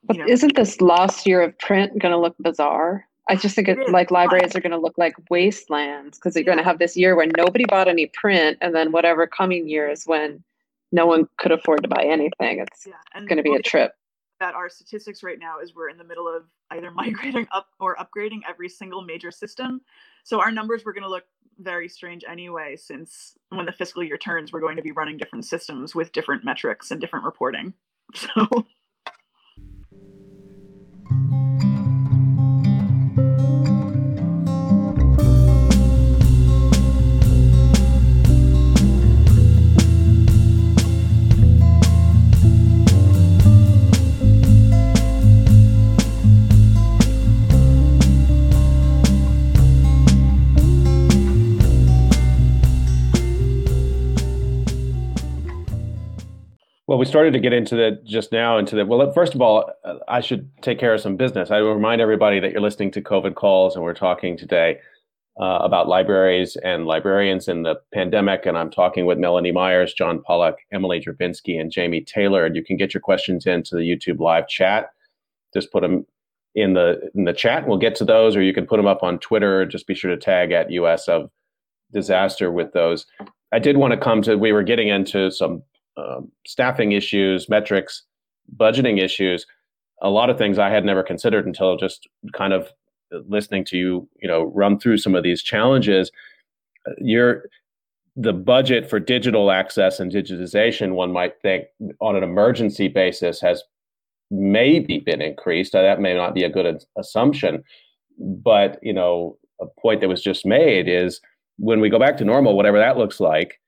B: but know, isn't this last year of print going to look bizarre? I just think it, it like libraries are going to look like wastelands because you're yeah. going to have this year when nobody bought any print, and then whatever coming years when no one could afford to buy anything. It's yeah. going to be a trip.
E: That our statistics right now is we're in the middle of either migrating up or upgrading every single major system. So our numbers were going to look very strange anyway, since when the fiscal year turns, we're going to be running different systems with different metrics and different reporting. So.
A: We started to get into that just now. Into that. Well, first of all, I should take care of some business. I remind everybody that you're listening to COVID calls, and we're talking today uh, about libraries and librarians in the pandemic. And I'm talking with Melanie Myers, John Pollack, Emily Drabinski, and Jamie Taylor. And you can get your questions into the YouTube live chat. Just put them in the in the chat. We'll get to those, or you can put them up on Twitter. Just be sure to tag at US of Disaster with those. I did want to come to. We were getting into some um, staffing issues, metrics, budgeting issues, a lot of things I had never considered until just kind of listening to you, you know, run through some of these challenges. You're the budget for digital access and digitization, one might think on an emergency basis has maybe been increased. That may not be a good assumption, but you know, a point that was just made is when we go back to normal, whatever that looks like,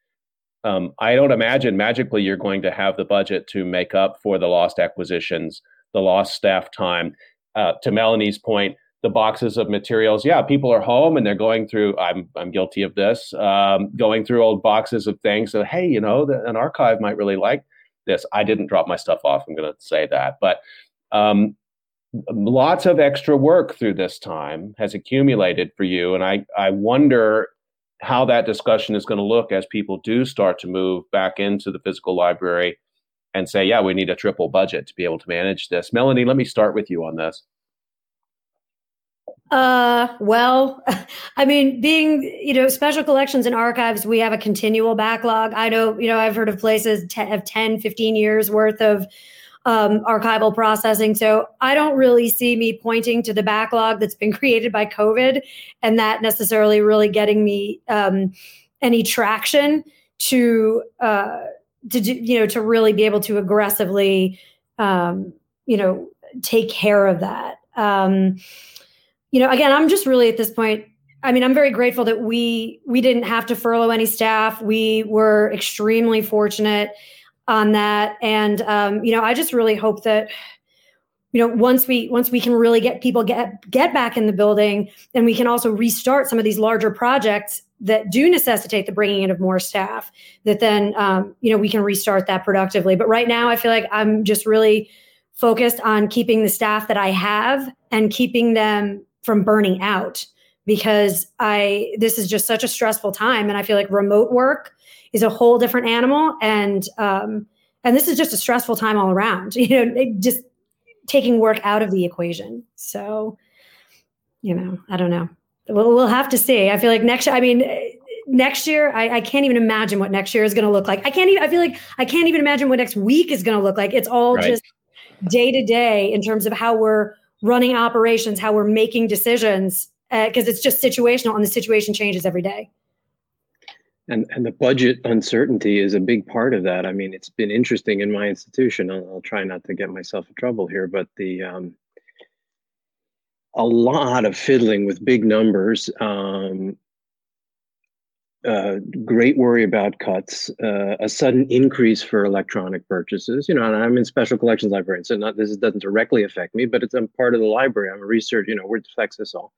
A: um, I don't imagine magically you're going to have the budget to make up for the lost acquisitions, the lost staff time. Uh, to Melanie's point, the boxes of materials. Yeah, people are home and they're going through. I'm I'm guilty of this. Um, going through old boxes of things. So hey, you know, the, an archive might really like this. I didn't drop my stuff off. I'm going to say that, but um, lots of extra work through this time has accumulated for you, and I I wonder how that discussion is going to look as people do start to move back into the physical library and say, yeah, we need a triple budget to be able to manage this. Melanie, let me start with you on this.
C: Uh, well, I mean, being, you know, special collections and archives, we have a continual backlog. I know, you know, I've heard of places t- have 10, 15 years worth of um, archival processing. So I don't really see me pointing to the backlog that's been created by COVID and that necessarily really getting me um, any traction to, uh, to do, you know, to really be able to aggressively, um, you know, take care of that. Um, you know, again, I'm just really at this point. I mean, I'm very grateful that we we didn't have to furlough any staff. We were extremely fortunate on that, and um, you know, I just really hope that you know once we once we can really get people get get back in the building, and we can also restart some of these larger projects that do necessitate the bringing in of more staff. That then um, you know we can restart that productively. But right now, I feel like I'm just really focused on keeping the staff that I have and keeping them from burning out because I this is just such a stressful time and I feel like remote work is a whole different animal. And um and this is just a stressful time all around you know just taking work out of the equation. So you know I don't know. We'll, we'll have to see. I feel like next I mean next year I, I can't even imagine what next year is going to look like. I can't even I feel like I can't even imagine what next week is going to look like. It's all right. just day to day in terms of how we're running operations, how we're making decisions, because uh, it's just situational and the situation changes every day.
D: And, and the budget uncertainty is a big part of that. I mean, it's been interesting in my institution. I'll, I'll try not to get myself in trouble here, but the um, a lot of fiddling with big numbers, um, uh, great worry about cuts, uh, a sudden increase for electronic purchases. You know, and I'm in special collections librarian, so not this doesn't directly affect me, but it's I'm part of the library. I'm a researcher. You know, where it affects us all.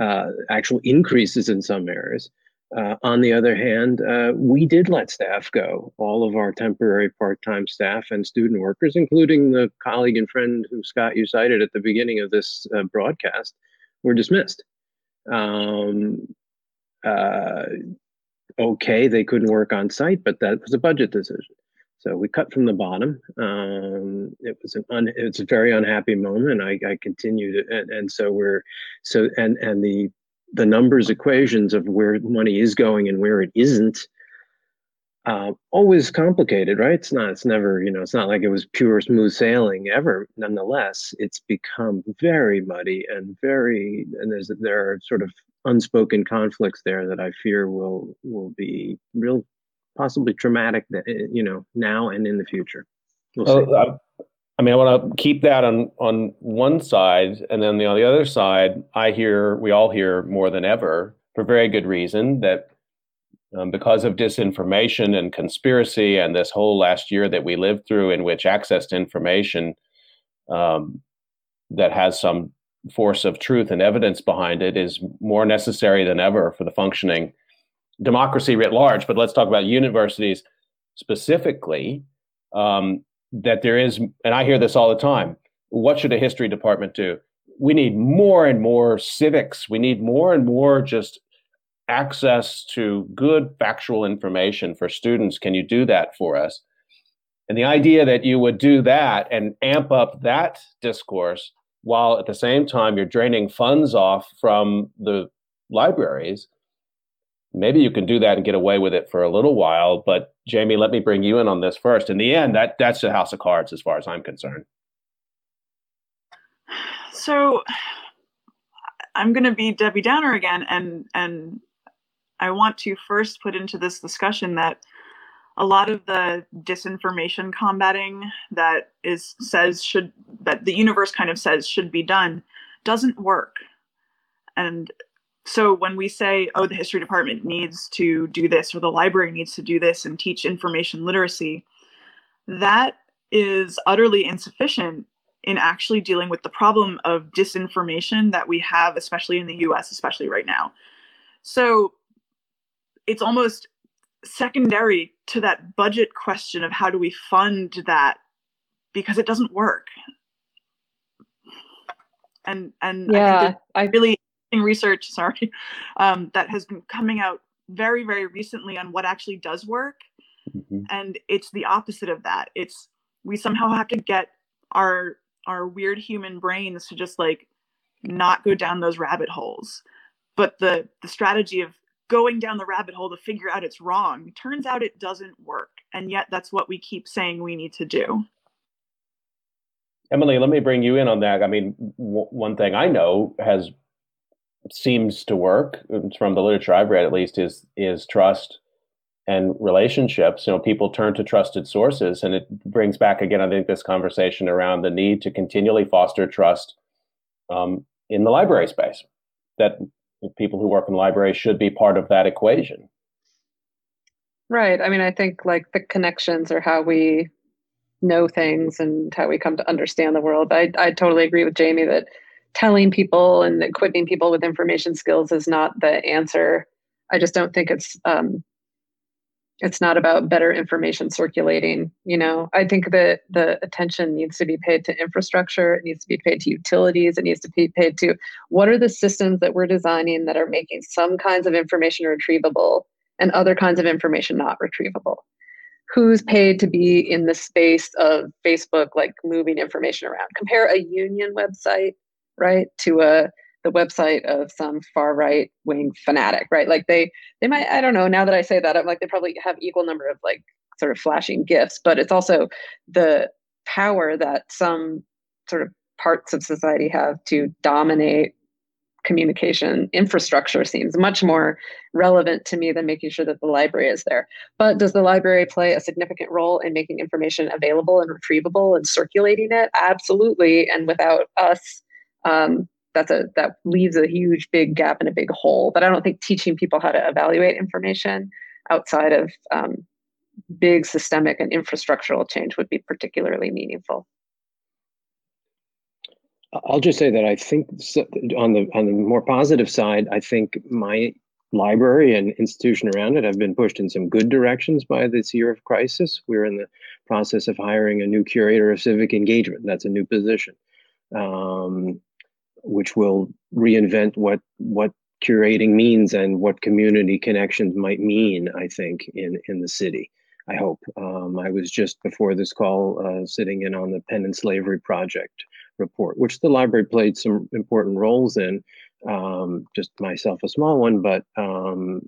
D: Uh, actual increases in some areas. Uh, on the other hand, uh, we did let staff go. All of our temporary part-time staff and student workers, including the colleague and friend who Scott you cited at the beginning of this uh, broadcast, were dismissed. Um, uh, okay, they couldn't work on site, but that was a budget decision. So we cut from the bottom. Um, it was an un, it's a very unhappy moment. I, I continued, and, and so we're so and and the the numbers equations of where money is going and where it isn't uh, always complicated, right? It's not. It's never. You know. It's not like it was pure smooth sailing ever. Nonetheless, it's become very muddy and very. And there's there are sort of unspoken conflicts there that I fear will will be real, possibly traumatic. That eh, you know now and in the future.
A: We'll oh, I mean, I want to keep that on on one side, and then the, on the other side, I hear we all hear more than ever for very good reason that um, because of disinformation and conspiracy, and this whole last year that we lived through, in which access to information um, that has some force of truth and evidence behind it is more necessary than ever for the functioning democracy writ large. But let's talk about universities specifically. Um, that there is, and I hear this all the time. What should a history department do? We need more and more civics. We need more and more just access to good factual information for students. Can you do that for us? And the idea that you would do that and amp up that discourse while at the same time you're draining funds off from the libraries maybe you can do that and get away with it for a little while but jamie let me bring you in on this first. In the end that that's a house of cards as far as i'm concerned.
E: So i'm going to be debbie downer again and and i want to first put into this discussion that a lot of the disinformation combating that is says should that the universe kind of says should be done doesn't work. And so when we say oh the history department needs to do this or the library needs to do this and teach information literacy that is utterly insufficient in actually dealing with the problem of disinformation that we have especially in the US especially right now. So it's almost secondary to that budget question of how do we fund that because it doesn't work. And and
B: yeah
E: I, I really research sorry um, that has been coming out very very recently on what actually does work mm-hmm. and it's the opposite of that it's we somehow have to get our our weird human brains to just like not go down those rabbit holes. But the the strategy of going down the rabbit hole to figure out it's wrong turns out it doesn't work. And yet that's what we keep saying we need to do.
A: Emily, let me bring you in on that. I mean, w- one thing I know has seems to work from the literature I've read, at least, is is trust and relationships. You know, people turn to trusted sources, and it brings back again, I think, this conversation around the need to continually foster trust um, in the library space. That people who work in libraries should be part of that equation.
B: Right. I mean, I think like the connections are how we know things and how we come to understand the world. I, I totally agree with Jamie that telling people and equipping people with information skills is not the answer. I just don't think it's um, it's not about better information circulating. You know, I think that the attention needs to be paid to infrastructure. It needs to be paid to utilities. It needs to be paid to what are the systems that we're designing that are making some kinds of information retrievable and other kinds of information not retrievable who's paid to be in the space of Facebook, like moving information around. Compare a union website, right, to a the website of some far right wing fanatic, right? Like they they might I don't know. Now that I say that, I'm like they probably have equal number of like sort of flashing gifts, but it's also the power that some sort of parts of society have to dominate communication infrastructure seems much more relevant to me than making sure that the library is there. But does the library play a significant role in making information available and retrievable and circulating it? Absolutely. And without us, um, that's a that leaves a huge big gap and a big hole. But I don't think teaching people how to evaluate information outside of um, big systemic and infrastructural change would be particularly meaningful.
D: I'll just say that I think on the on the more positive side, I think my library and institution around it have been pushed in some good directions by this year of crisis. We're in the process of hiring a new curator of civic engagement. That's a new position, um, which will reinvent what what curating means and what community connections might mean. I think in in the city. I hope. Um, I was just before this call uh, sitting in on the Penn and Slavery Project report, which the library played some important roles in. Um, just myself, a small one, but um,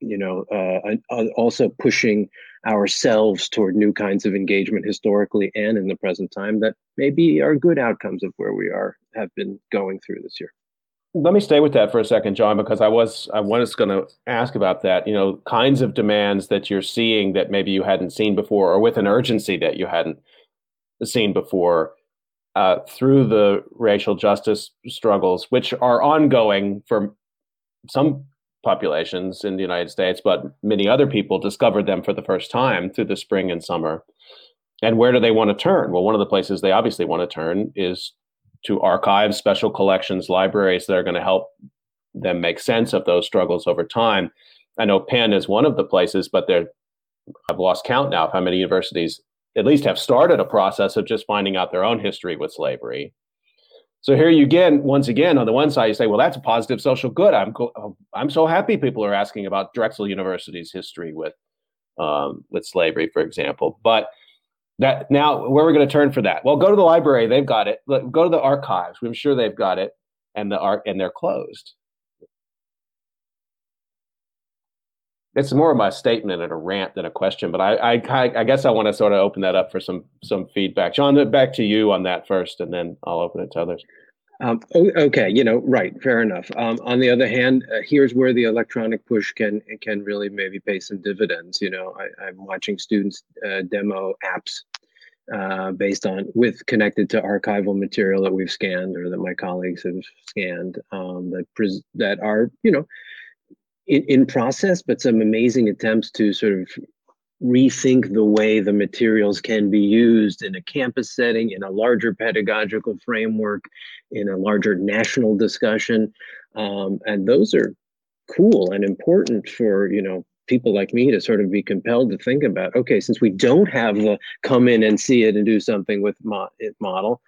D: you know, uh, also pushing ourselves toward new kinds of engagement historically and in the present time that maybe are good outcomes of where we are have been going through this year.
A: Let me stay with that for a second, John, because I was I was going to ask about that. You know, kinds of demands that you're seeing that maybe you hadn't seen before, or with an urgency that you hadn't seen before uh, through the racial justice struggles, which are ongoing for some populations in the United States, but many other people discovered them for the first time through the spring and summer. And where do they want to turn? Well, one of the places they obviously want to turn is to archives, special collections, libraries that are going to help them make sense of those struggles over time. I know Penn is one of the places, but there I've lost count now of how many universities at least have started a process of just finding out their own history with slavery. So here you again, once again, on the one side, you say, well, that's a positive social good. I'm co- I'm so happy people are asking about Drexel University's history with um, with slavery, for example. But that now, where are we going to turn for that? Well, go to the library; they've got it. Go to the archives; I'm sure they've got it, and the art and they're closed. It's more of a statement and a rant than a question, but I, I, I guess I want to sort of open that up for some some feedback. John, back to you on that first, and then I'll open it to others.
D: Um, okay, you know, right, fair enough. Um, on the other hand, uh, here's where the electronic push can can really maybe pay some dividends. You know, I, am watching students uh, demo apps uh, based on with connected to archival material that we've scanned or that my colleagues have scanned um, that pres- that are you know in, in process, but some amazing attempts to sort of rethink the way the materials can be used in a campus setting, in a larger pedagogical framework, in a larger national discussion. Um, and those are cool and important for, you know, people like me to sort of be compelled to think about, okay, since we don't have the come in and see it and do something with mo- model,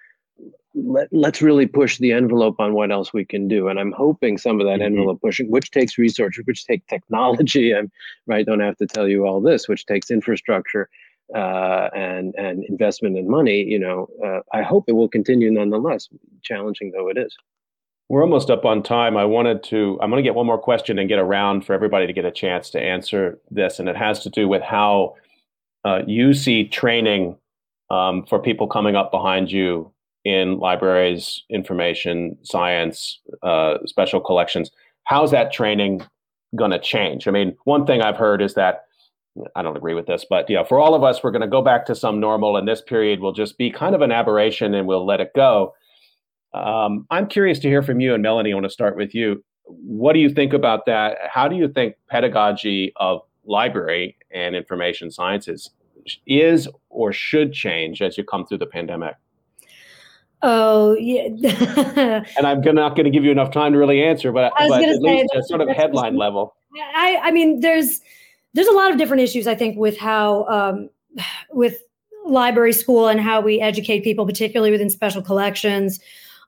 D: let, let's really push the envelope on what else we can do. And I'm hoping some of that mm-hmm. envelope pushing, which takes research, which takes technology, and right, don't have to tell you all this, which takes infrastructure uh, and and investment and money. You know, uh, I hope it will continue nonetheless, challenging though it is.
A: We're almost up on time. I wanted to, I'm going to get one more question and get around for everybody to get a chance to answer this. And it has to do with how uh, you see training um, for people coming up behind you in libraries, information, science, uh, special collections. How's that training going to change? I mean, one thing I've heard is that I don't agree with this, but you know, for all of us, we're going to go back to some normal, and this period will just be kind of an aberration, and we'll let it go. Um, I'm curious to hear from you, and Melanie. I want to start with you. What do you think about that? How do you think pedagogy of library and information sciences is or should change as you come through the pandemic?
C: Oh yeah.
A: and I'm not going to give you enough time to really answer, but, but at least sort of headline level.
C: I, I mean, there's there's a lot of different issues I think with how um, with library school and how we educate people, particularly within special collections.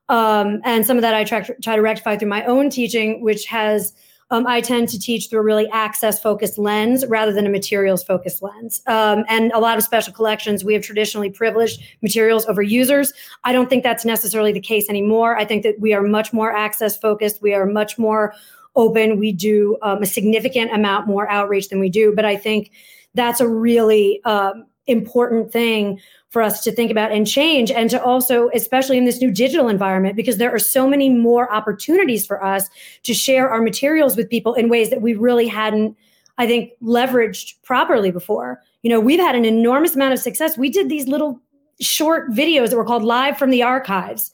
C: Um, and some of that I try, try to rectify through my own teaching, which has um, I tend to teach through a really access focused lens rather than a materials focused lens. Um, and a lot of special collections, we have traditionally privileged materials over users. I don't think that's necessarily the case anymore. I think that we are much more access focused. We are much more open. We do um, a significant amount more outreach than we do. But I think that's a really um, important thing for us to think about and change and to also especially in this new digital environment because there are so many more opportunities for us to share our materials with people in ways that we really hadn't i think leveraged properly before you know we've had an enormous amount of success we did these little short videos that were called live from the archives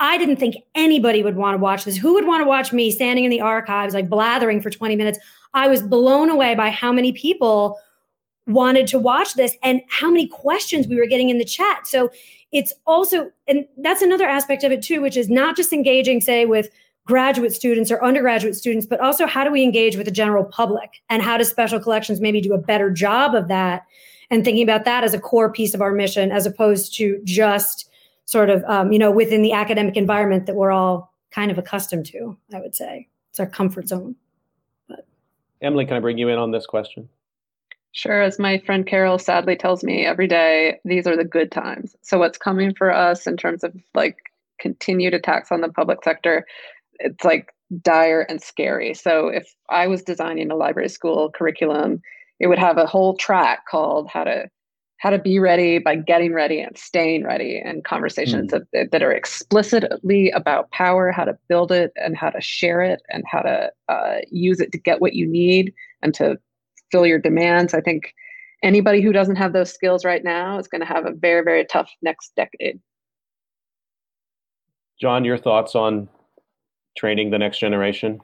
C: I didn't think anybody would want to watch this. Who would want to watch me standing in the archives, like blathering for 20 minutes? I was blown away by how many people wanted to watch this and how many questions we were getting in the chat. So it's also, and that's another aspect of it too, which is not just engaging, say, with graduate students or undergraduate students, but also how do we engage with the general public and how does special collections maybe do a better job of that and thinking about that as a core piece of our mission as opposed to just sort of, um, you know, within the academic environment that we're all kind of accustomed to, I would say. It's our comfort zone. But.
A: Emily, can I bring you in on this question?
B: Sure. As my friend Carol sadly tells me every day, these are the good times. So, what's coming for us in terms of like continued attacks on the public sector, it's like dire and scary. So, if I was designing a library school curriculum, it would have a whole track called how to how to be ready by getting ready and staying ready and conversations mm. that, that are explicitly about power how to build it and how to share it and how to uh, use it to get what you need and to fill your demands. I think anybody who doesn't have those skills right now is going to have a very, very tough next decade.
A: John, your thoughts on training the next generation?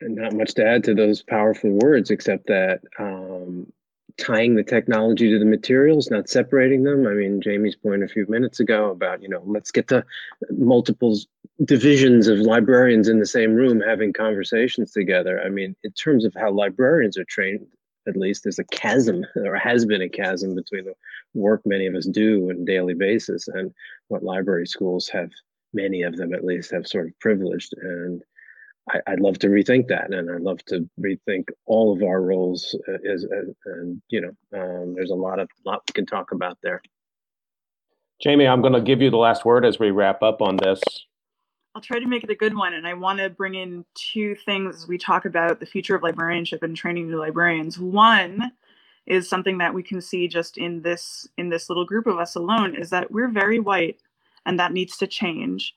D: Not much to add to those powerful words, except that um, tying the technology to the materials, not separating them. I mean, Jamie's point a few minutes ago about, you know, let's get the multiple divisions of librarians in the same room having conversations together. I mean, in terms of how librarians are trained, at least there's a chasm or has been a chasm between the work many of us do on a daily basis and what library schools have many of them at least have sort of privileged. And I, would love to rethink that and i'd love to rethink all of our roles uh, as, uh, and you know um, there's a lot of lot we can talk about there.
A: Jamie i'm going to give you the last word as we wrap up on this
E: I'll try to make it a good one. And I want to bring in two things as we talk about the future of librarianship and training new librarians. One is something that we can see just in this in this little group of us alone is that we're very white and that needs to change.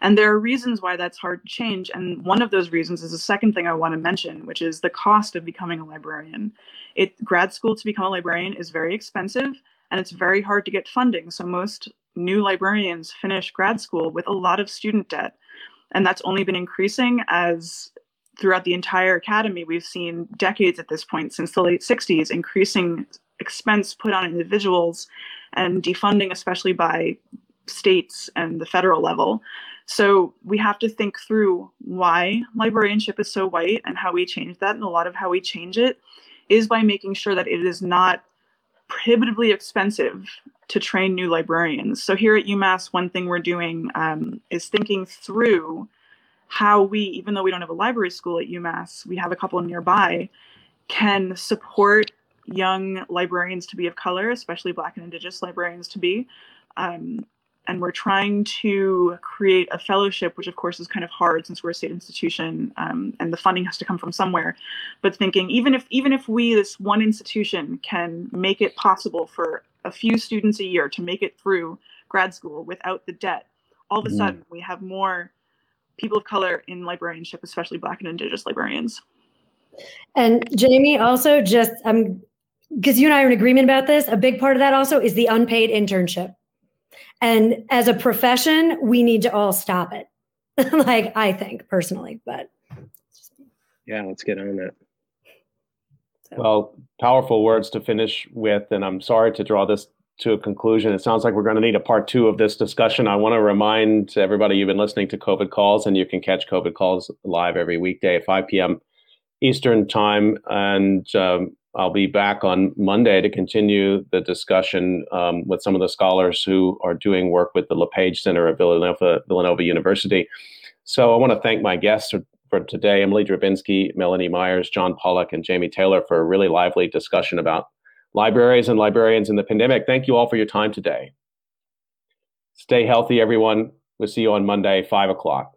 E: And there are reasons why that's hard to change. And one of those reasons is the second thing I want to mention, which is the cost of becoming a librarian. It grad school to become a librarian is very expensive and it's very hard to get funding. So most new librarians finish grad school with a lot of student debt. And that's only been increasing as throughout the entire academy we've seen decades at this point since the late 60s increasing expense put on individuals and defunding especially by states and the federal level. So we have to think through why librarianship is so white and how we change that and a lot of how we change it is by making sure that it is not prohibitively expensive to train new librarians. So here at UMass, one thing we're doing um, is thinking through how we, even though we don't have a library school at UMass, we have a couple nearby, can support young librarians to be of color, especially Black and Indigenous librarians to be, um, and we're trying to create a fellowship, which of course is kind of hard since we're a state institution um, and the funding has to come from somewhere. But thinking even if even if we, this one institution, can make it possible for a few students a year to make it through grad school without the debt, all of a mm. sudden we have more people of color in librarianship, especially Black and Indigenous librarians.
C: And Jamie, also just um, because you and I are in agreement about this, a big part of that also is the unpaid internship. And as a profession, we need to all stop it. like I think personally, but
D: yeah, let's get on that.
A: Well, powerful words to finish with, and I'm sorry to draw this to a conclusion. It sounds like we're going to need a part two of this discussion. I want to remind everybody you've been listening to COVID Calls, and you can catch COVID Calls live every weekday at 5 p.m. Eastern Time. And um, I'll be back on Monday to continue the discussion um, with some of the scholars who are doing work with the LePage Center at Villanova, Villanova University. So I want to thank my guests for today, Emily Drabinski, Melanie Myers, John Pollack, and Jamie Taylor for a really lively discussion about libraries and librarians in the pandemic. Thank you all for your time today. Stay healthy, everyone. We'll see you on Monday, 5 o'clock.